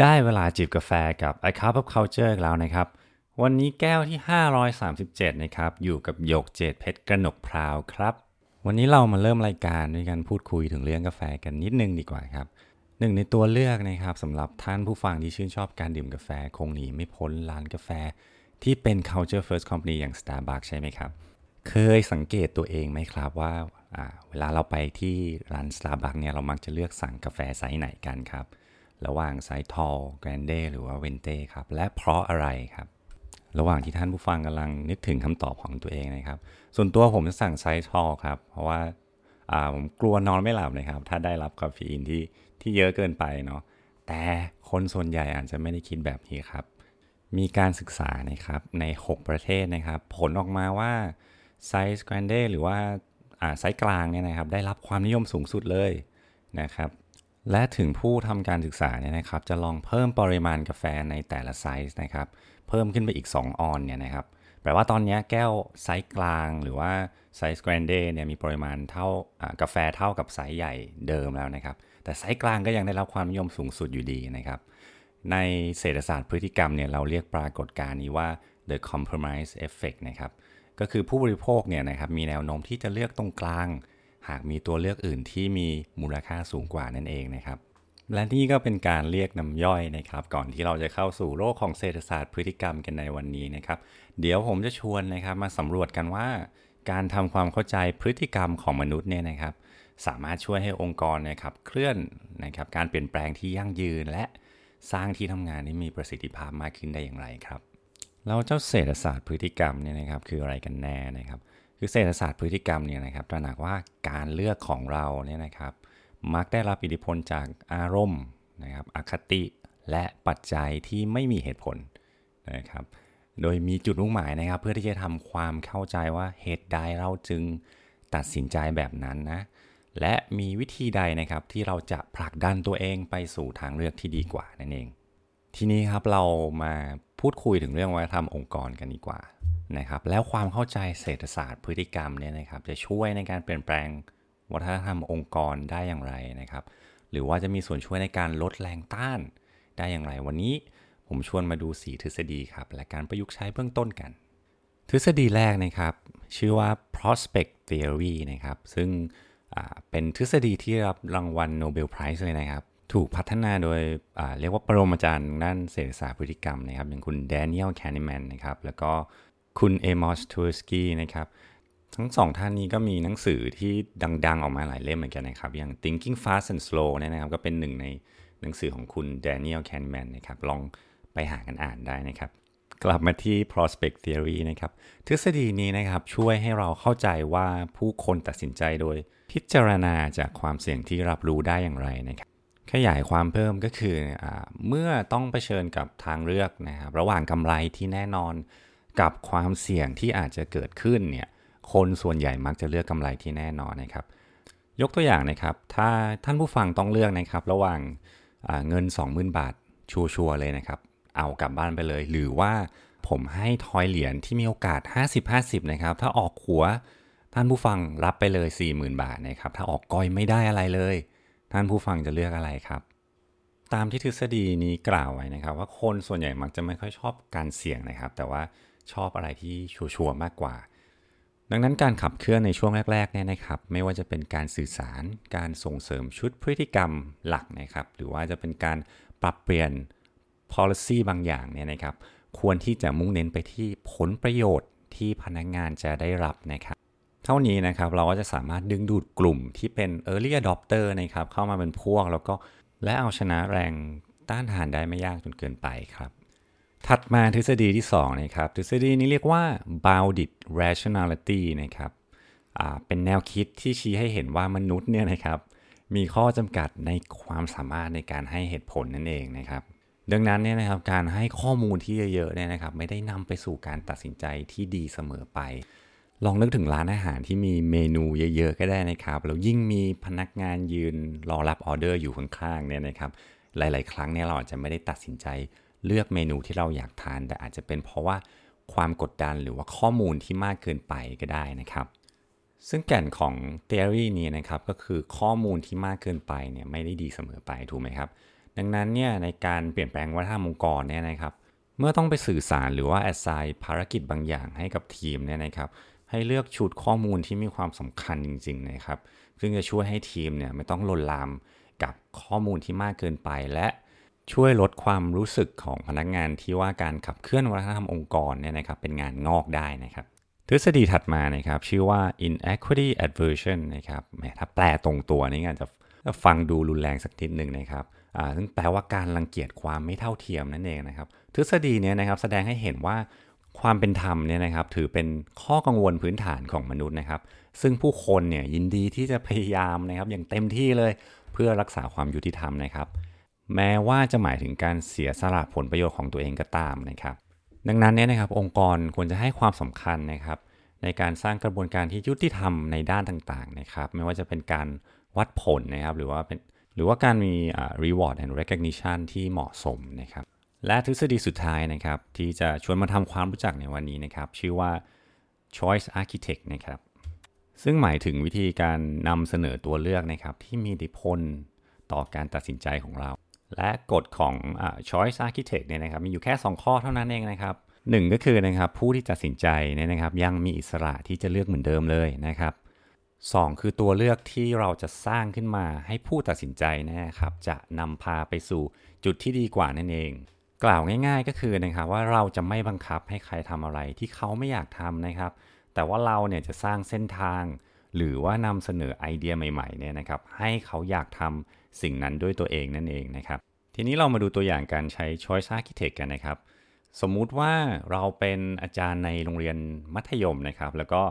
ได้เวลาจิบกาแฟกับ i Cup of Culture แล้วนะครับ วันนี้แก้วที่ 537 นะครับ อยู่กับโยกเจดเพชรกระหนกพราวครับ วันนี้เรามาเริ่มรายการด้วยการพูดคุยถึงเรื่องกาแฟกันนิดนึงดีกว่าครับ หนึ่งในตัวเลือกนะครับสำหรับท่านผู้ฟังที่ชื่นชอบการดื่มกาแฟคงหนีไม่พ้นร้านกาแฟ ที่เป็น culture first company อย่าง Starbucks ใช่ไหมครับ เคยสังเกตตัวเองไหมครับว่าเวลาเราไปที่ร้าน Starbucks เนี่ยเรามักจะเลือกสั่งกาแฟไซส์ไหนกันครับ ระหว่างไซส์ Tall Grande หรือว่า Venti ครับ และเพราะอะไรครับ ระหว่างที่ท่านผู้ฟังกำลังนึกถึงคำตอบของตัวเองนะครับ ส่วนตัวผมจะสั่งไซส์ Tall ครับ เพราะว่าผมกลัวนอนไม่หลับนะครับ ถ้าได้รับคาเฟอีนที่ที่เยอะเกินไปเนาะแต่คนส่วนใหญ่อาจจะไม่ได้คิดแบบนี้ครับ มีการศึกษานะครับใน 6 ประเทศนะครับ ผลออกมาว่าไซส์ Grande หรือว่าไซส์กลางเนี่ยนะครับ ได้รับความนิยมสูงสุดเลยนะครับ และถึงผู้ทำการศึกษาเนี่ยนะครับ จะลองเพิ่มปริมาณกาแฟในแต่ละไซส์นะครับ เพิ่มขึ้นไปอีก 2 ออนซ์เนี่ยนะครับ แปลว่าตอนนี้แก้วไซส์กลางหรือว่าไซส์ Grande เนี่ยมีปริมาณเท่ากาแฟเท่ากับไซส์ใหญ่เดิมแล้วนะครับ แต่ไซส์กลางก็ยังได้รับความนิยมสูงสุดอยู่ดีนะครับ ในเศรษฐศาสตร์พฤติกรรมเนี่ยเราเรียกปรากฏการณ์นี้ว่า the compromise effect นะครับ ก็คือผู้บริโภคเนี่ยนะครับมีแนวโน้มที่จะเลือกตรงกลาง หากมีตัวเลือกอื่นที่มีมูลค่าสูงกว่านั่นเองนะครับ และนี่ก็เป็นการเรียกน้ำย่อยนะครับ ก่อนที่เราจะเข้าสู่โลกของเศรษฐศาสตร์พฤติกรรมกันในวันนี้นะครับ เดี๋ยวผมจะชวนนะครับมาสำรวจกันว่า การทำความเข้าใจพฤติกรรมของมนุษย์เนี่ยนะครับ สามารถช่วยให้องค์กรนะครับเคลื่อนนะครับการเปลี่ยนแปลงที่ยั่งยืนและสร้างที่ทำงานที่มีประสิทธิภาพมากขึ้นได้อย่างไรครับแล้วเจ้าเศรษฐศาสตร์พฤติกรรมเนี่ยนะครับคืออะไรกันแน่นะครับ คือเศรษฐศาสตร์พฤติกรรมเนี่ยนะครับตระหนักว่าการเลือกของเราเนี่ยนะครับ มักได้รับอิทธิพลจากอารมณ์นะครับอคติและปัจจัยที่ไม่มีเหตุผลนะครับ โดยมีจุดมุ่งหมายนะครับ เพื่อที่จะทำความเข้าใจว่าเหตุใดเราจึงตัดสินใจแบบนั้นนะและมีวิธีใดนะครับที่เราจะผลักดันตัวเองไปสู่ทางเลือกที่ดีกว่านั่นเอง ทีนี้ครับเรามาพูดคุยถึงเรื่องวัฒนธรรมองค์กรกันดีกว่า นะครับแล้วความเข้าใจเศรษฐศาสตร์พฤติกรรมเนี่ยนะครับจะช่วยในการเปลี่ยนแปลงวัฒนธรรมองค์กรได้อย่างไรนะครับ หรือว่าจะมีส่วนช่วยในการลดแรงต้านได้อย่างไรวันนี้ผมชวนมาดู 4 ทฤษฎีครับและการประยุกต์ใช้เบื้องต้นกัน ทฤษฎีแรกนะครับชื่อว่า prospect theory นะครับซึ่งเป็นทฤษฎีที่รับรางวัล Nobel Prize เลยนะครับ ถูกพัฒนาโดยเรียกว่าปรมาจารย์ด้านเศรษฐศาสตร์พฤติกรรมนะครับ อย่างคุณ Daniel Kahneman นะครับ แล้วก็ คุณ Amos Tversky นะครับ ทั้งสองท่านนี้ก็มีหนังสือที่ดังๆออกมาหลายเล่มเหมือนกันนะครับ อย่าง Thinking Fast and Slow เนี่ยนะครับ ก็เป็นหนึ่งในหนังสือของคุณ Daniel Kahneman นะครับ ลองไปหากันอ่านได้นะครับ กลับมาที่ prospect theory นะครับ ทฤษฎีนี้นะครับช่วยให้เราเข้าใจว่าผู้คนตัดสินใจโดยพิจารณาจากความเสี่ยงที่รับรู้ได้อย่างไรนะครับขยายความเพิ่มก็คืออเมื่อต้องเผชิญกับทางเลือกนะครับ ระหว่างกำไรที่แน่นอน กับความเสี่ยงที่อาจจะเกิดขึ้นเนี่ยคนส่วนใหญ่มักจะเลือกกำไรที่แน่นอนนะครับ ยกตัวอย่างนะครับ ถ้าท่านผู้ฟังต้องเลือกนะครับ ระหว่างเงิน 20,000 บาทชัวร์เลยนะครับ เอากลับบ้านไปเลย หรือว่าผมให้ทอยเหรียญที่มีโอกาส 50-50 นะครับ ถ้าออกขัวท่านผู้ฟังรับไปเลย 40,000 บาทนะครับ ถ้าออกก้อยไม่ได้อะไรเลย ท่านผู้ฟังจะเลือกอะไรครับ ตามที่ทฤษฎีนี้กล่าวไว้นะครับ ว่าคนส่วนใหญ่มักจะไม่ค่อยชอบการเสี่ยงนะครับ แต่ว่า ชอบอะไรที่ชัวร์มากกว่า ดังนั้นการขับเคลื่อนในช่วงแรกๆเนี่ยนะครับ ไม่ว่าจะเป็นการสื่อสาร การส่งเสริมชุดพฤติกรรมหลักนะครับ หรือว่าจะเป็นการปรับเปลี่ยน policy บางอย่างเนี่ยนะครับ ควรที่จะมุ่งเน้นไปที่ผลประโยชน์ที่พนักงงานจะได้รับนะครับ เท่านี้นะครับเราก็จะสามารถดึงดูดกลุ่มที่เป็น early adopter นะครับเข้ามาเป็นพวกแล้วก็และเอาชนะแรงต้านทานได้ไม่ยากจนเกินไปครับ ถัดมาทฤษฎีที่2นะครับทฤษฎีนี้เรียกว่า bounded rationality นะครับเป็นแนวคิดที่ชี้ให้เห็นว่ามนุษย์เนี่ยนะครับมีข้อจำกัดในความสามารถในการให้เหตุผลนั่นเองนะครับดังนั้นเนี่ยนะครับการให้ข้อมูลที่เยอะๆเนี่ยนะครับไม่ได้นำไปสู่การตัดสินใจที่ดีเสมอไป ลองนึกถึงร้านอาหารที่มีเมนูเยอะๆก็ได้นะครับแล้วยิ่งมีพนักงานยืนรอรับออเดอร์อยู่ข้างๆเนี่ยนะครับหลาย ๆ ครั้งเนี่ยเราอาจจะไม่ได้ตัดสินใจ เลือกเมนูที่เราอยากทาน แต่อาจจะเป็นเพราะว่าความกดดันหรือว่าข้อมูลที่มากเกินไปก็ได้นะครับ ซึ่งแก่นของ theory นี้นะครับก็คือข้อมูลที่มากเกินไปเนี่ยไม่ได้ดีเสมอไปถูกไหมครับ ดังนั้นเนี่ยในการเปลี่ยนแปลงวัฒนธรรมองค์กรเนี่ยนะครับ เมื่อต้องไปสื่อสารหรือว่าแอดไซน์ภารกิจบางอย่างให้กับทีมเนี่ยนะครับให้เลือกชุดข้อมูลที่มีความสำคัญจริงๆนะครับ ซึ่งจะช่วยให้ทีมเนี่ยไม่ต้องลนลามกับข้อมูลที่มากเกินไปและ ช่วยลดความรู้สึกของพนักงานที่ว่าการขับเคลื่อนวัฒนธรรมองค์กรเนี่ยนะครับเป็นงานงอกได้นะครับ ทฤษฎีถัดมานะครับชื่อว่า inequity aversion นะครับแหมถ้าแปลตรงตัวนี่อาจจะฟังดูรุนแรงสักนิดหนึ่งนะครับอ่าซึ่งแปลว่าการรังเกียจความไม่เท่าเทียมนั่นเองนะครับ ทฤษฎีเนี้นะครับแสดงให้เห็นว่าความเป็นธรรมเนี่ยนะครับถือเป็นข้อกังวลพื้นฐานของมนุษย์นะครับ ซึ่งผู้คนเนี่ยยินดีที่จะพยายามนะครับอย่างเต็มที่เลยเพื่อรักษาความยุติธรรมนะครับ แม้ว่าจะหมายถึงการเสียสละผลประโยชน์ของตัวเองก็ตามนะครับ ดังนั้นเนี่ยนะครับองค์กรควรจะให้ความสำคัญนะครับ ในการสร้างกระบวนการที่ยุติธรรมในด้านต่างๆนะครับ ไม่ว่าจะเป็นการวัดผลนะครับ หรือว่าเป็นหรือว่าการมี reward and recognition ที่เหมาะสมนะครับ และทฤษฎีสุดท้ายนะครับ ที่จะชวนมาทำความรู้จักในวันนี้นะครับ ชื่อว่า choice architect นะครับ ซึ่งหมายถึงวิธีการนำเสนอตัวเลือกนะครับ ที่มีอิทธิพลต่อการตัดสินใจของเรา และกฎของอ choice architect เนี่ยนะครับมีอยู่แค่ 2 ข้อเท่านั้นเองนะครับหนึ่งก็คือนะครับผู้ที่ตัดสินใจเนี่ยนะครับยังมีอิสระที่จะเลือกเหมือนเดิมเลยนะครับ2คือตัวเลือกที่เราจะสร้างขึ้นมาให้ผู้ตัดสินใจนะครับจะนำพาไปสู่จุดที่ดีกว่านั่นเอง กล่าวง่าย ๆ ก็คือนะครับว่าเราจะไม่บังคับให้ใครทำอะไรที่เขาไม่อยากทำนะครับ แต่ว่าเราเนี่ยจะสร้างเส้นทาง หรือว่านำเสนอไอเดียใหม่ๆเนี่ยนะครับให้เขาอยากทำสิ่งนั้นด้วยตัวเองนั่นเองนะครับทีนี้เรามาดูตัวอย่างการใช้ choice architect กันนะครับ สมมุติว่าเราเป็นอาจารย์ในโรงเรียนมัธยมนะครับ แล้วก็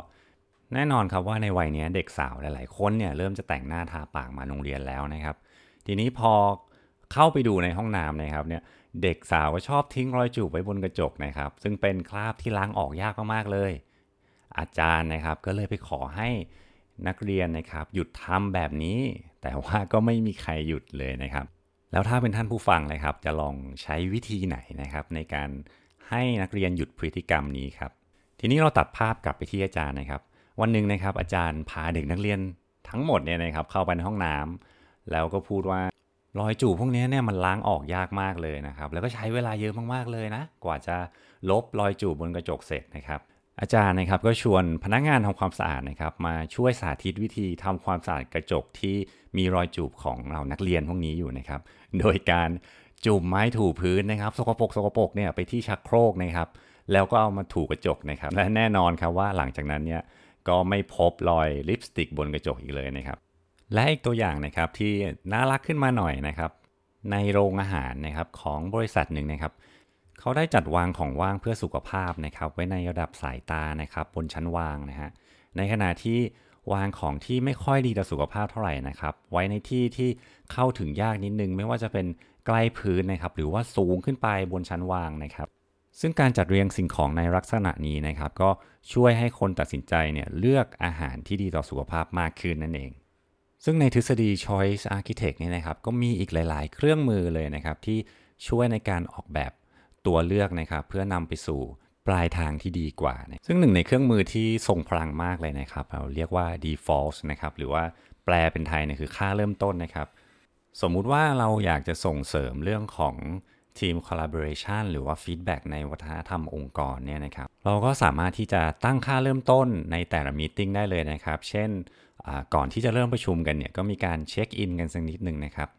แน่นอนครับว่าในวัยนี้เด็กสาวหลายๆคนเนี่ยเริ่มจะแต่งหน้าทาปากมาโรงเรียนแล้วนะครับ ทีนี้พอเข้าไปดูในห้องน้ำนะครับเนี่ยเด็กสาวก็ชอบทิ้งรอยจูบไว้บนกระจกนะครับ ซึ่งเป็นคราบที่ล้างออกยากมากๆเลย อาจารย์นะครับก็เลยไปขอให้ นักเรียนนะครับ หยุดทำแบบนี้ แต่ว่าก็ไม่มีใครหยุดเลยนะครับ แล้วถ้าเป็นท่านผู้ฟังเลยครับ จะลองใช้วิธีไหนนะครับ ในการให้นักเรียนหยุดพฤติกรรมนี้ครับ ทีนี้เราตัดภาพกลับไปที่อาจารย์นะครับ วันหนึ่งนะครับ อาจารย์พาเด็กนักเรียนทั้งหมดเนี่ยนะครับ เข้าไปในห้องน้ำแล้วก็พูดว่ารอยจูบพวกนี้เนี่ยมันล้างออกยากมากเลยนะครับ แล้วก็ใช้เวลาเยอะมากๆเลยนะ กว่าจะลบรอยจูบบนกระจกเสร็จนะครับ อาจารย์นะครับก็ชวนพนักงานทำความสะอาดนะครับมาช่วยสาธิตวิธีทำความสะอาดกระจกที่มีรอยจูบของเรานักเรียนพวกนี้อยู่นะครับ โดยการจุ่มไม้ถูพื้นนะครับ สกปรกสกปรกเนี่ยไปที่ชักโครกนะครับ แล้วก็เอามาถูกระจกนะครับ และแน่นอนครับว่าหลังจากนั้นเนี่ยก็ไม่พบรอยลิปสติกบนกระจกอีกเลยนะครับ และอีกตัวอย่างนะครับที่น่ารักขึ้นมาหน่อยนะครับ ในโรงอาหารนะครับของบริษัทหนึ่งนะครับ เขาได้จัดวางของว่างเพื่อสุขภาพนะครับ ไว้ในระดับสายตานะครับ บนชั้นวางนะฮะในขณะที่วางของที่ไม่ค่อยดีต่อสุขภาพเท่าไหร่นะครับ ไว้ในที่ที่เข้าถึงยากนิดนึง ไม่ว่าจะเป็นใกล้พื้นนะครับ หรือว่าสูงขึ้นไปบนชั้นวางนะครับ ซึ่งการจัดเรียงสิ่งของในลักษณะนี้นะครับ ก็ช่วยให้คนตัดสินใจเนี่ยเลือกอาหารที่ดีต่อสุขภาพมากขึ้นนั่นเอง ซึ่งในทฤษฎี choice architect นี่นะครับ ก็มีอีกหลาย ๆ เครื่องมือเลยนะครับ ที่ช่วยในการออกแบบ ตัวเลือกนะครับเพื่อนำไปสู่ปลายทางที่ดีกว่า ซึ่งหนึ่งในเครื่องมือที่ทรงพลังมากเลยนะครับ เราเรียกว่า default นะครับ หรือว่าแปลเป็นไทยเนี่ยคือค่าเริ่มต้นนะครับ สมมุติว่าเราอยากจะส่งเสริมเรื่องของทีม collaboration หรือว่า feedback ในวัฒนธรรมองค์กรเนี่ยนะครับ เราก็สามารถที่จะตั้งค่าเริ่มต้นในแต่ละมีติ้งได้เลยนะครับ เช่น ก่อนที่จะเริ่มประชุมกันเนี่ยก็มีการเช็คอินกันสักนิดหนึ่งนะครับ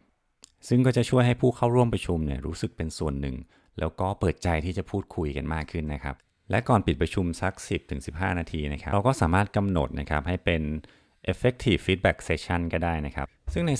ซึ่งก็จะช่วยให้ผู้เข้าร่วมประชุมเนี่ยรู้สึกเป็นส่วนหนึ่ง แล้วก็เปิดใจที่จะพูดคุยกันมากขึ้นนะครับ และก่อนปิดประชุมสัก 10-15 นาทีนะครับ เราก็สามารถกำหนดนะครับให้เป็น effective feedback session ก็ได้นะครับ ซึ่งใน